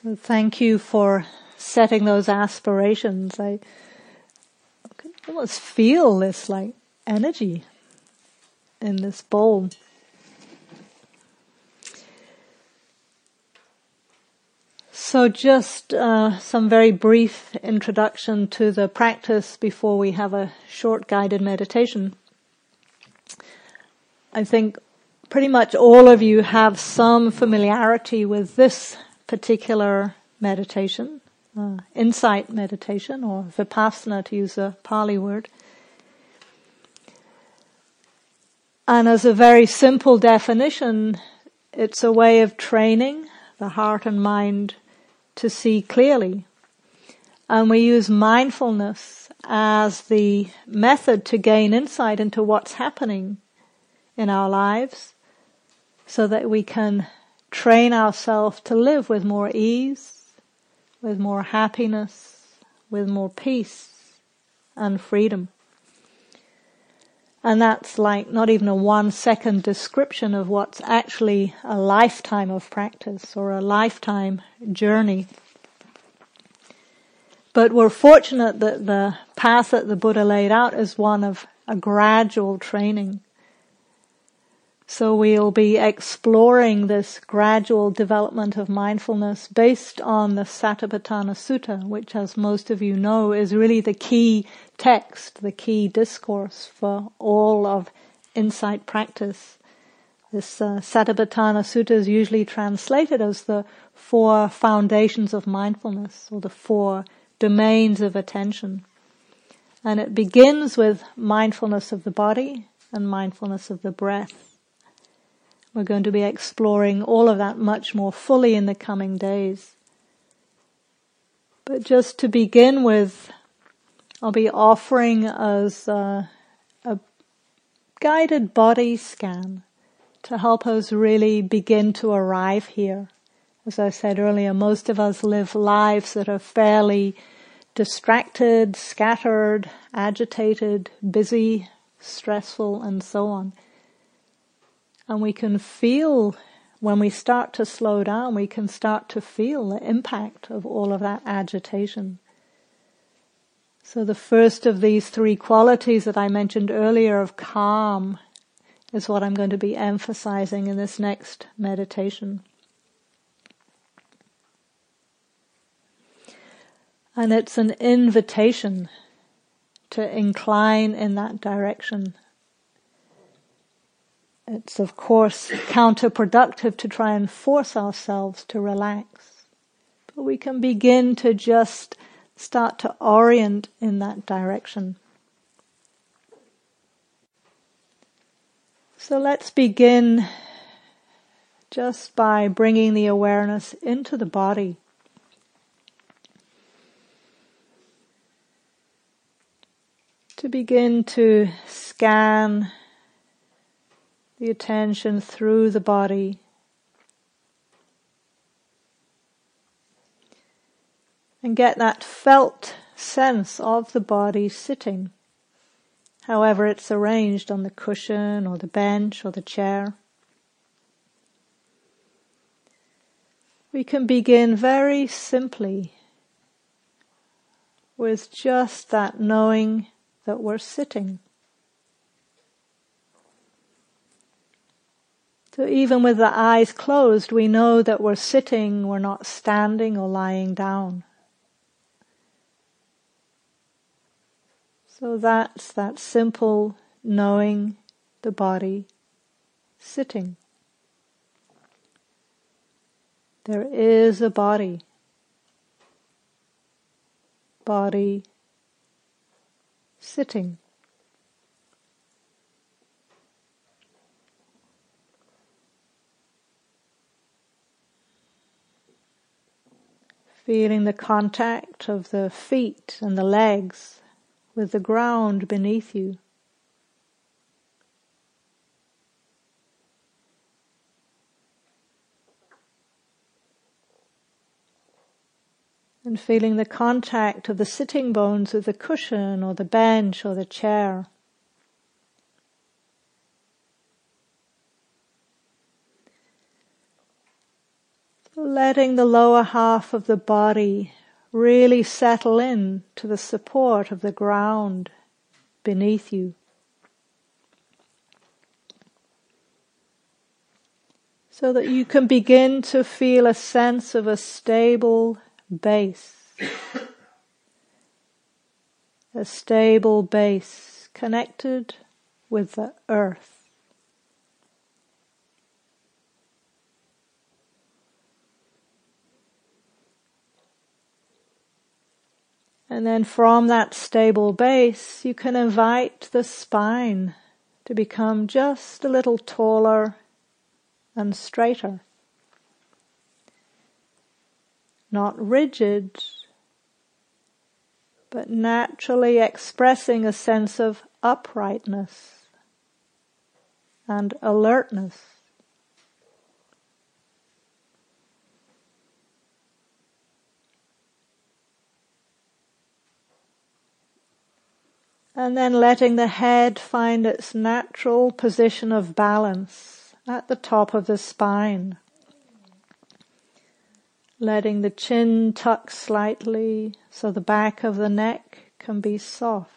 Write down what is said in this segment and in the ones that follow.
So thank you for setting those aspirations. I almost feel this like energy in this bowl. So just uh, some very brief introduction to the practice before we have a short guided meditation. I think pretty much all of you have some familiarity with this particular meditation, uh, insight meditation or vipassana to use a Pali word. And as a very simple definition, it's a way of training the heart and mind to see clearly. And we use mindfulness as the method to gain insight into what's happening in our lives so that we can train ourselves to live with more ease, with more happiness, with more peace and freedom. And that's like not even a one second description of what's actually a lifetime of practice or a lifetime journey. But we're fortunate that the path that the Buddha laid out is one of a gradual training. So we'll be exploring this gradual development of mindfulness based on the Satipatthana Sutta, which as most of you know is really the key text, the key discourse for all of insight practice. This uh, Satipatthana Sutta is usually translated as the four foundations of mindfulness or the four domains of attention. And it begins with mindfulness of the body and mindfulness of the breath. We're going to be exploring all of that much more fully in the coming days. But just to begin with, I'll be offering us a, a guided body scan to help us really begin to arrive here. As I said earlier, most of us live lives that are fairly distracted, scattered, agitated, busy, stressful, and so on. And we can feel, when we start to slow down, we can start to feel the impact of all of that agitation. So the first of these three qualities that I mentioned earlier of calm is what I'm going to be emphasizing in this next meditation. And it's an invitation to incline in that direction. It's of course counterproductive to try and force ourselves to relax. But we can begin to just start to orient in that direction. So let's begin just by bringing the awareness into the body. To begin to scan the attention through the body. And get that felt sense of the body sitting, however it's arranged on the cushion or the bench or the chair. We can begin very simply with just that knowing that we're sitting. So even with the eyes closed, we know that we're sitting, we're not standing or lying down. So that's that simple knowing the body sitting. There is a body. Body sitting. Feeling the contact of the feet and the legs with the ground beneath you. And feeling the contact of the sitting bones with the cushion or the bench or the chair. Letting the lower half of the body really settle in to the support of the ground beneath you. So that you can begin to feel a sense of a stable base. a stable base connected with the earth. And then from that stable base, you can invite the spine to become just a little taller and straighter. Not rigid, but naturally expressing a sense of uprightness and alertness. And then letting the head find its natural position of balance at the top of the spine. Letting the chin tuck slightly so the back of the neck can be soft.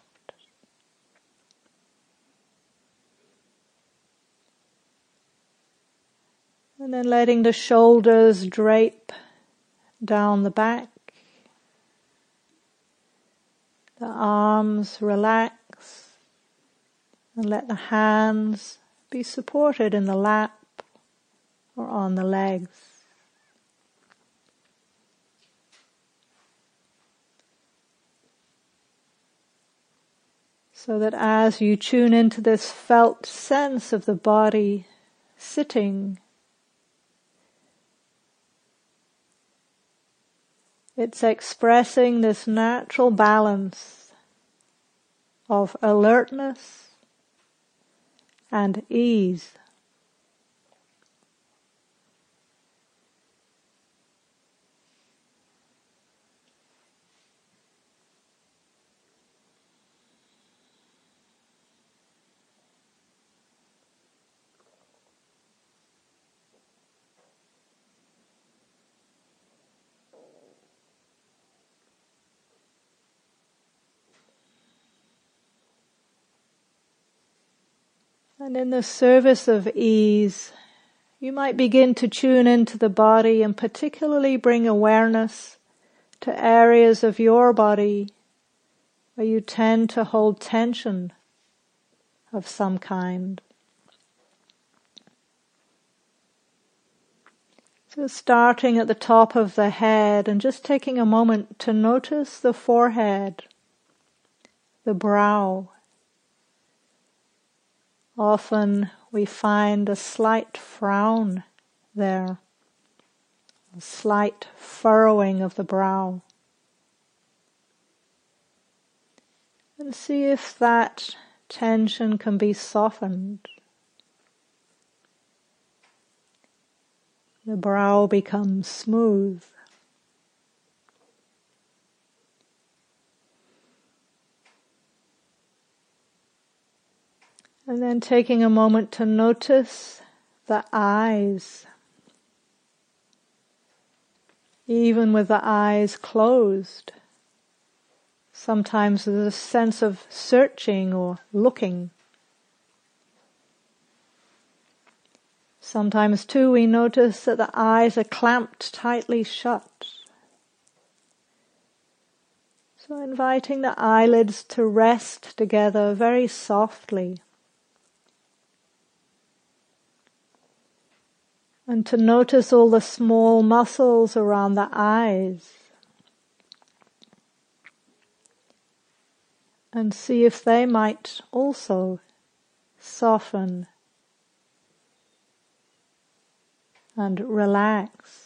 And then letting the shoulders drape down the back. The arms relax and let the hands be supported in the lap or on the legs. So that as you tune into this felt sense of the body sitting It's expressing this natural balance of alertness and ease. And in the service of ease, you might begin to tune into the body and particularly bring awareness to areas of your body where you tend to hold tension of some kind. So starting at the top of the head and just taking a moment to notice the forehead, the brow, Often we find a slight frown there, a slight furrowing of the brow. And see if that tension can be softened. The brow becomes smooth. And then taking a moment to notice the eyes. Even with the eyes closed, sometimes there's a sense of searching or looking. Sometimes too we notice that the eyes are clamped tightly shut. So inviting the eyelids to rest together very softly. And to notice all the small muscles around the eyes. And see if they might also soften and relax.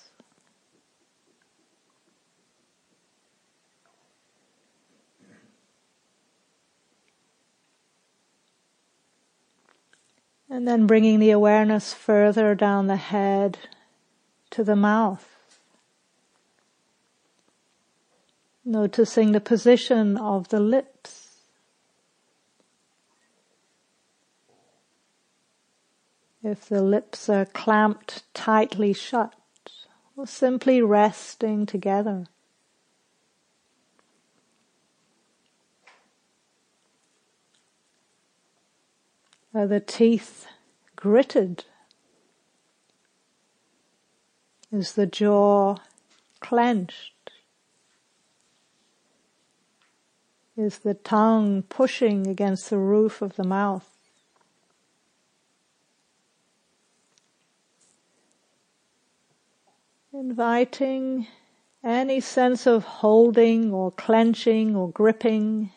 And then bringing the awareness further down the head to the mouth. Noticing the position of the lips. If the lips are clamped tightly shut, or simply resting together. Are the teeth gritted? Is the jaw clenched? Is the tongue pushing against the roof of the mouth? Inviting any sense of holding or clenching or gripping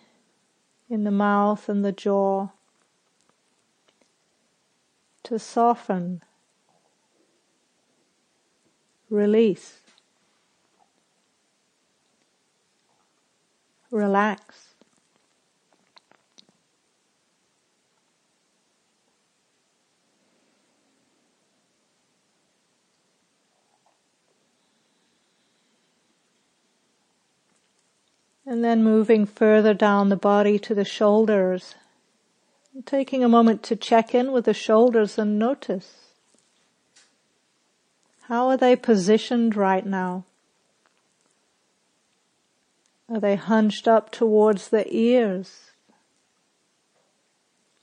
in the mouth and the jaw to soften, release, relax. And then moving further down the body to the shoulders. Taking a moment to check in with the shoulders and notice. How are they positioned right now? Are they hunched up towards the ears?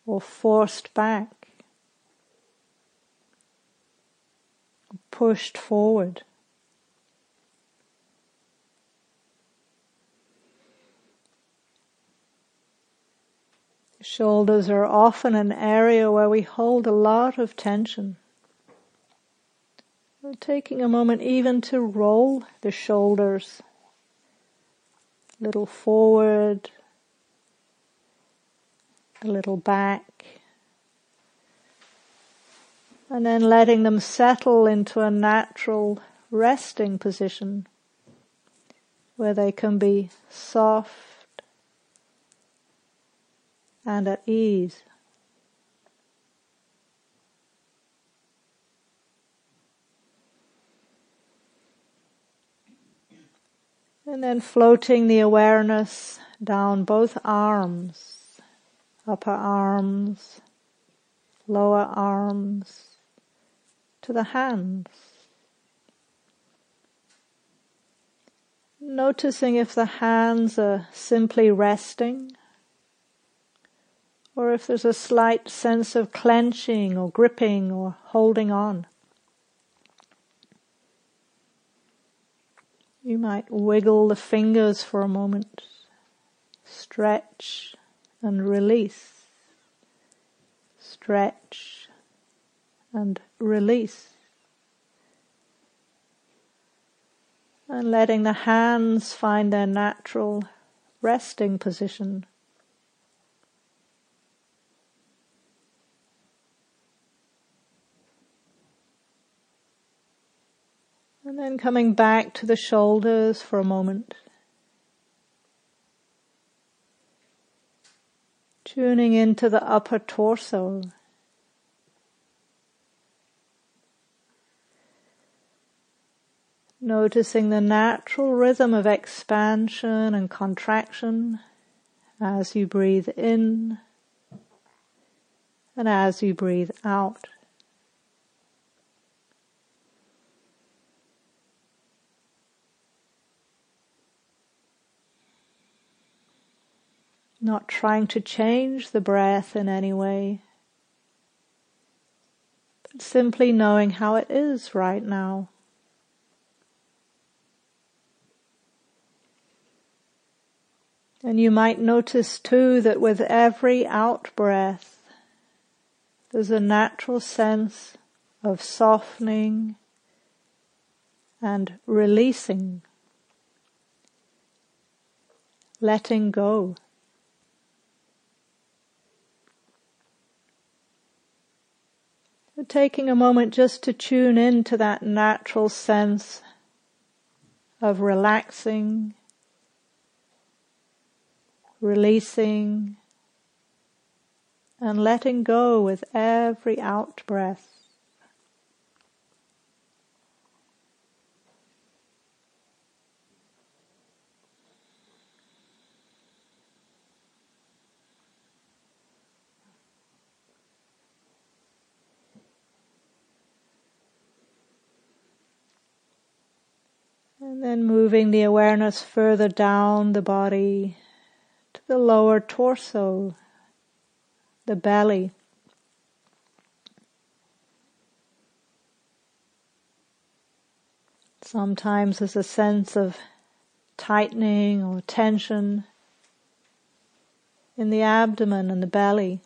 Or forced back? Pushed forward? Shoulders are often an area where we hold a lot of tension. We're taking a moment even to roll the shoulders. A little forward, a little back, and then letting them settle into a natural resting position where they can be soft and at ease. And then floating the awareness down both arms, upper arms, lower arms, to the hands. Noticing if the hands are simply resting or if there's a slight sense of clenching or gripping or holding on. You might wiggle the fingers for a moment, stretch and release, stretch and release. And letting the hands find their natural resting position. And then coming back to the shoulders for a moment. Tuning into the upper torso. Noticing the natural rhythm of expansion and contraction as you breathe in and as you breathe out. Not trying to change the breath in any way, but simply knowing how it is right now. And you might notice too that with every out breath, there's a natural sense of softening and releasing, letting go. Taking a moment just to tune in to that natural sense of relaxing, releasing, and letting go with every out breath. Then moving the awareness further down the body to the lower torso, the belly. Sometimes there's a sense of tightening or tension in the abdomen and the belly.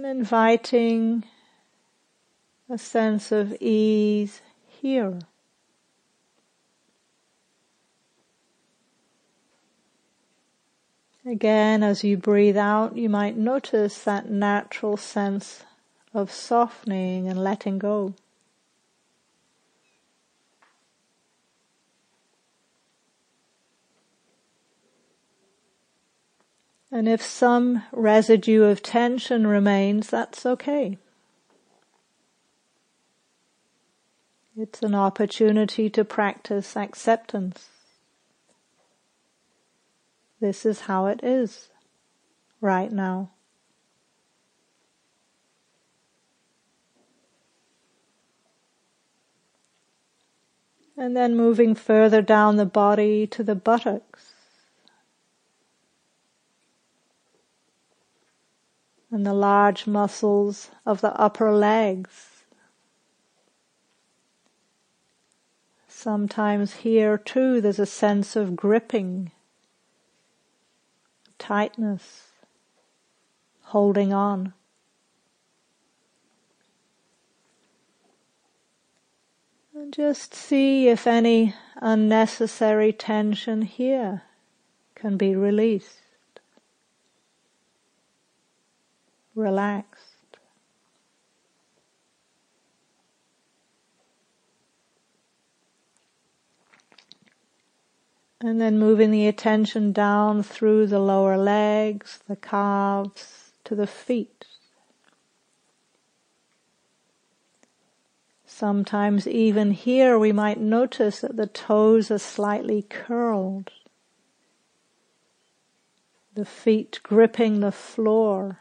And inviting a sense of ease here. Again, as you breathe out, you might notice that natural sense of softening and letting go. And if some residue of tension remains, that's okay. It's an opportunity to practice acceptance. This is how it is right now. And then moving further down the body to the buttocks. And the large muscles of the upper legs. Sometimes here too there's a sense of gripping, tightness, holding on. And just see if any unnecessary tension here can be released. Relaxed. And then moving the attention down through the lower legs, the calves, to the feet. Sometimes even here we might notice that the toes are slightly curled. The feet gripping the floor.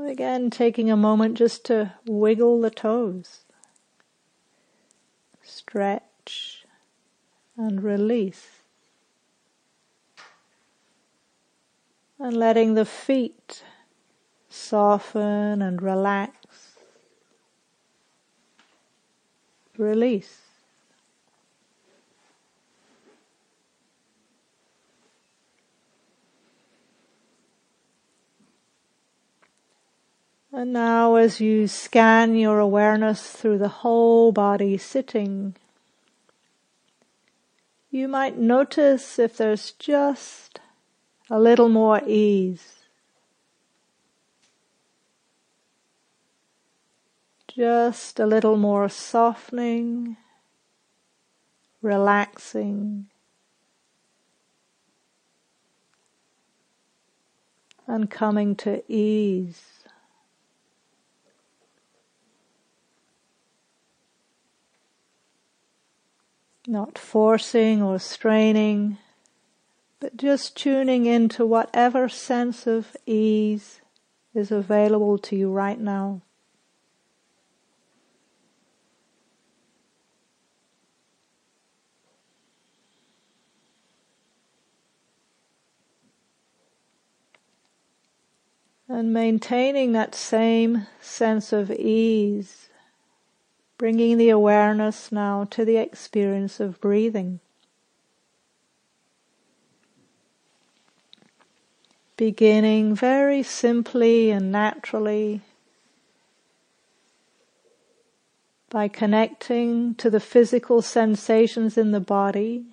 Again, taking a moment just to wiggle the toes. Stretch and release. And letting the feet Soften and relax. Release. And now as you scan your awareness through the whole body sitting, you might notice if there's just a little more ease. Just a little more softening, relaxing, and coming to ease. Not forcing or straining, but just tuning into whatever sense of ease is available to you right now. And maintaining that same sense of ease, bringing the awareness now to the experience of breathing. Beginning very simply and naturally by connecting to the physical sensations in the body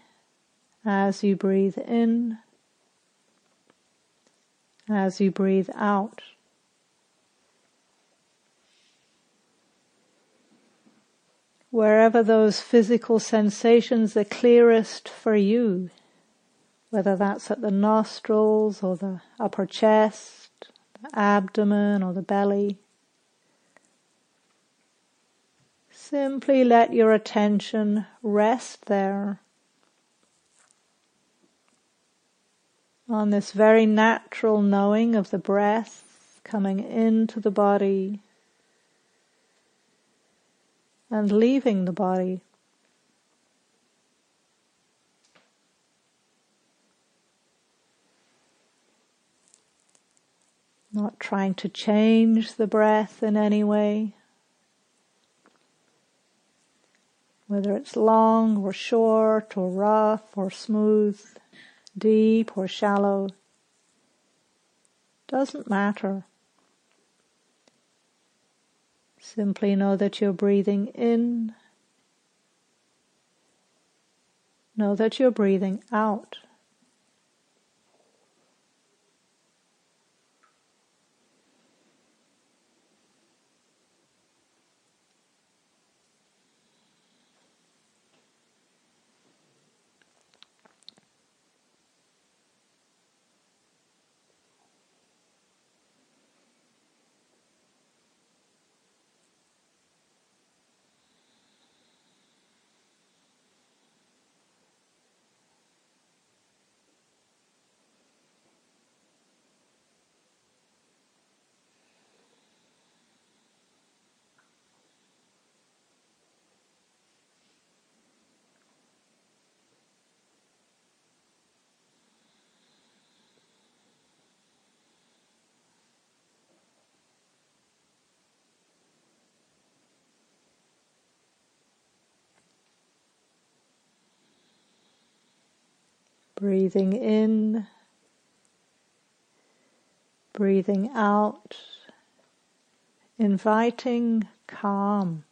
as you breathe in as you breathe out. Wherever those physical sensations are clearest for you, whether that's at the nostrils or the upper chest, the abdomen or the belly, simply let your attention rest there on this very natural knowing of the breath coming into the body and leaving the body. Not trying to change the breath in any way. Whether it's long or short or rough or smooth, deep or shallow, doesn't matter. Simply know that you're breathing in. Know that you're breathing out. Breathing in, breathing out, inviting calm.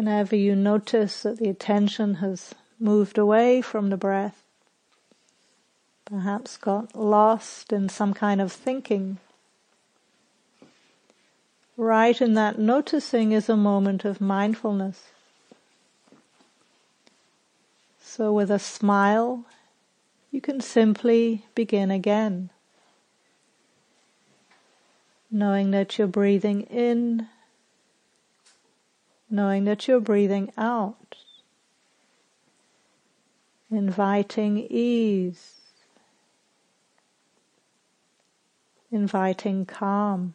Whenever you notice that the attention has moved away from the breath, perhaps got lost in some kind of thinking, right in that noticing is a moment of mindfulness. So with a smile, you can simply begin again. Knowing that you're breathing in knowing that you're breathing out, inviting ease, inviting calm.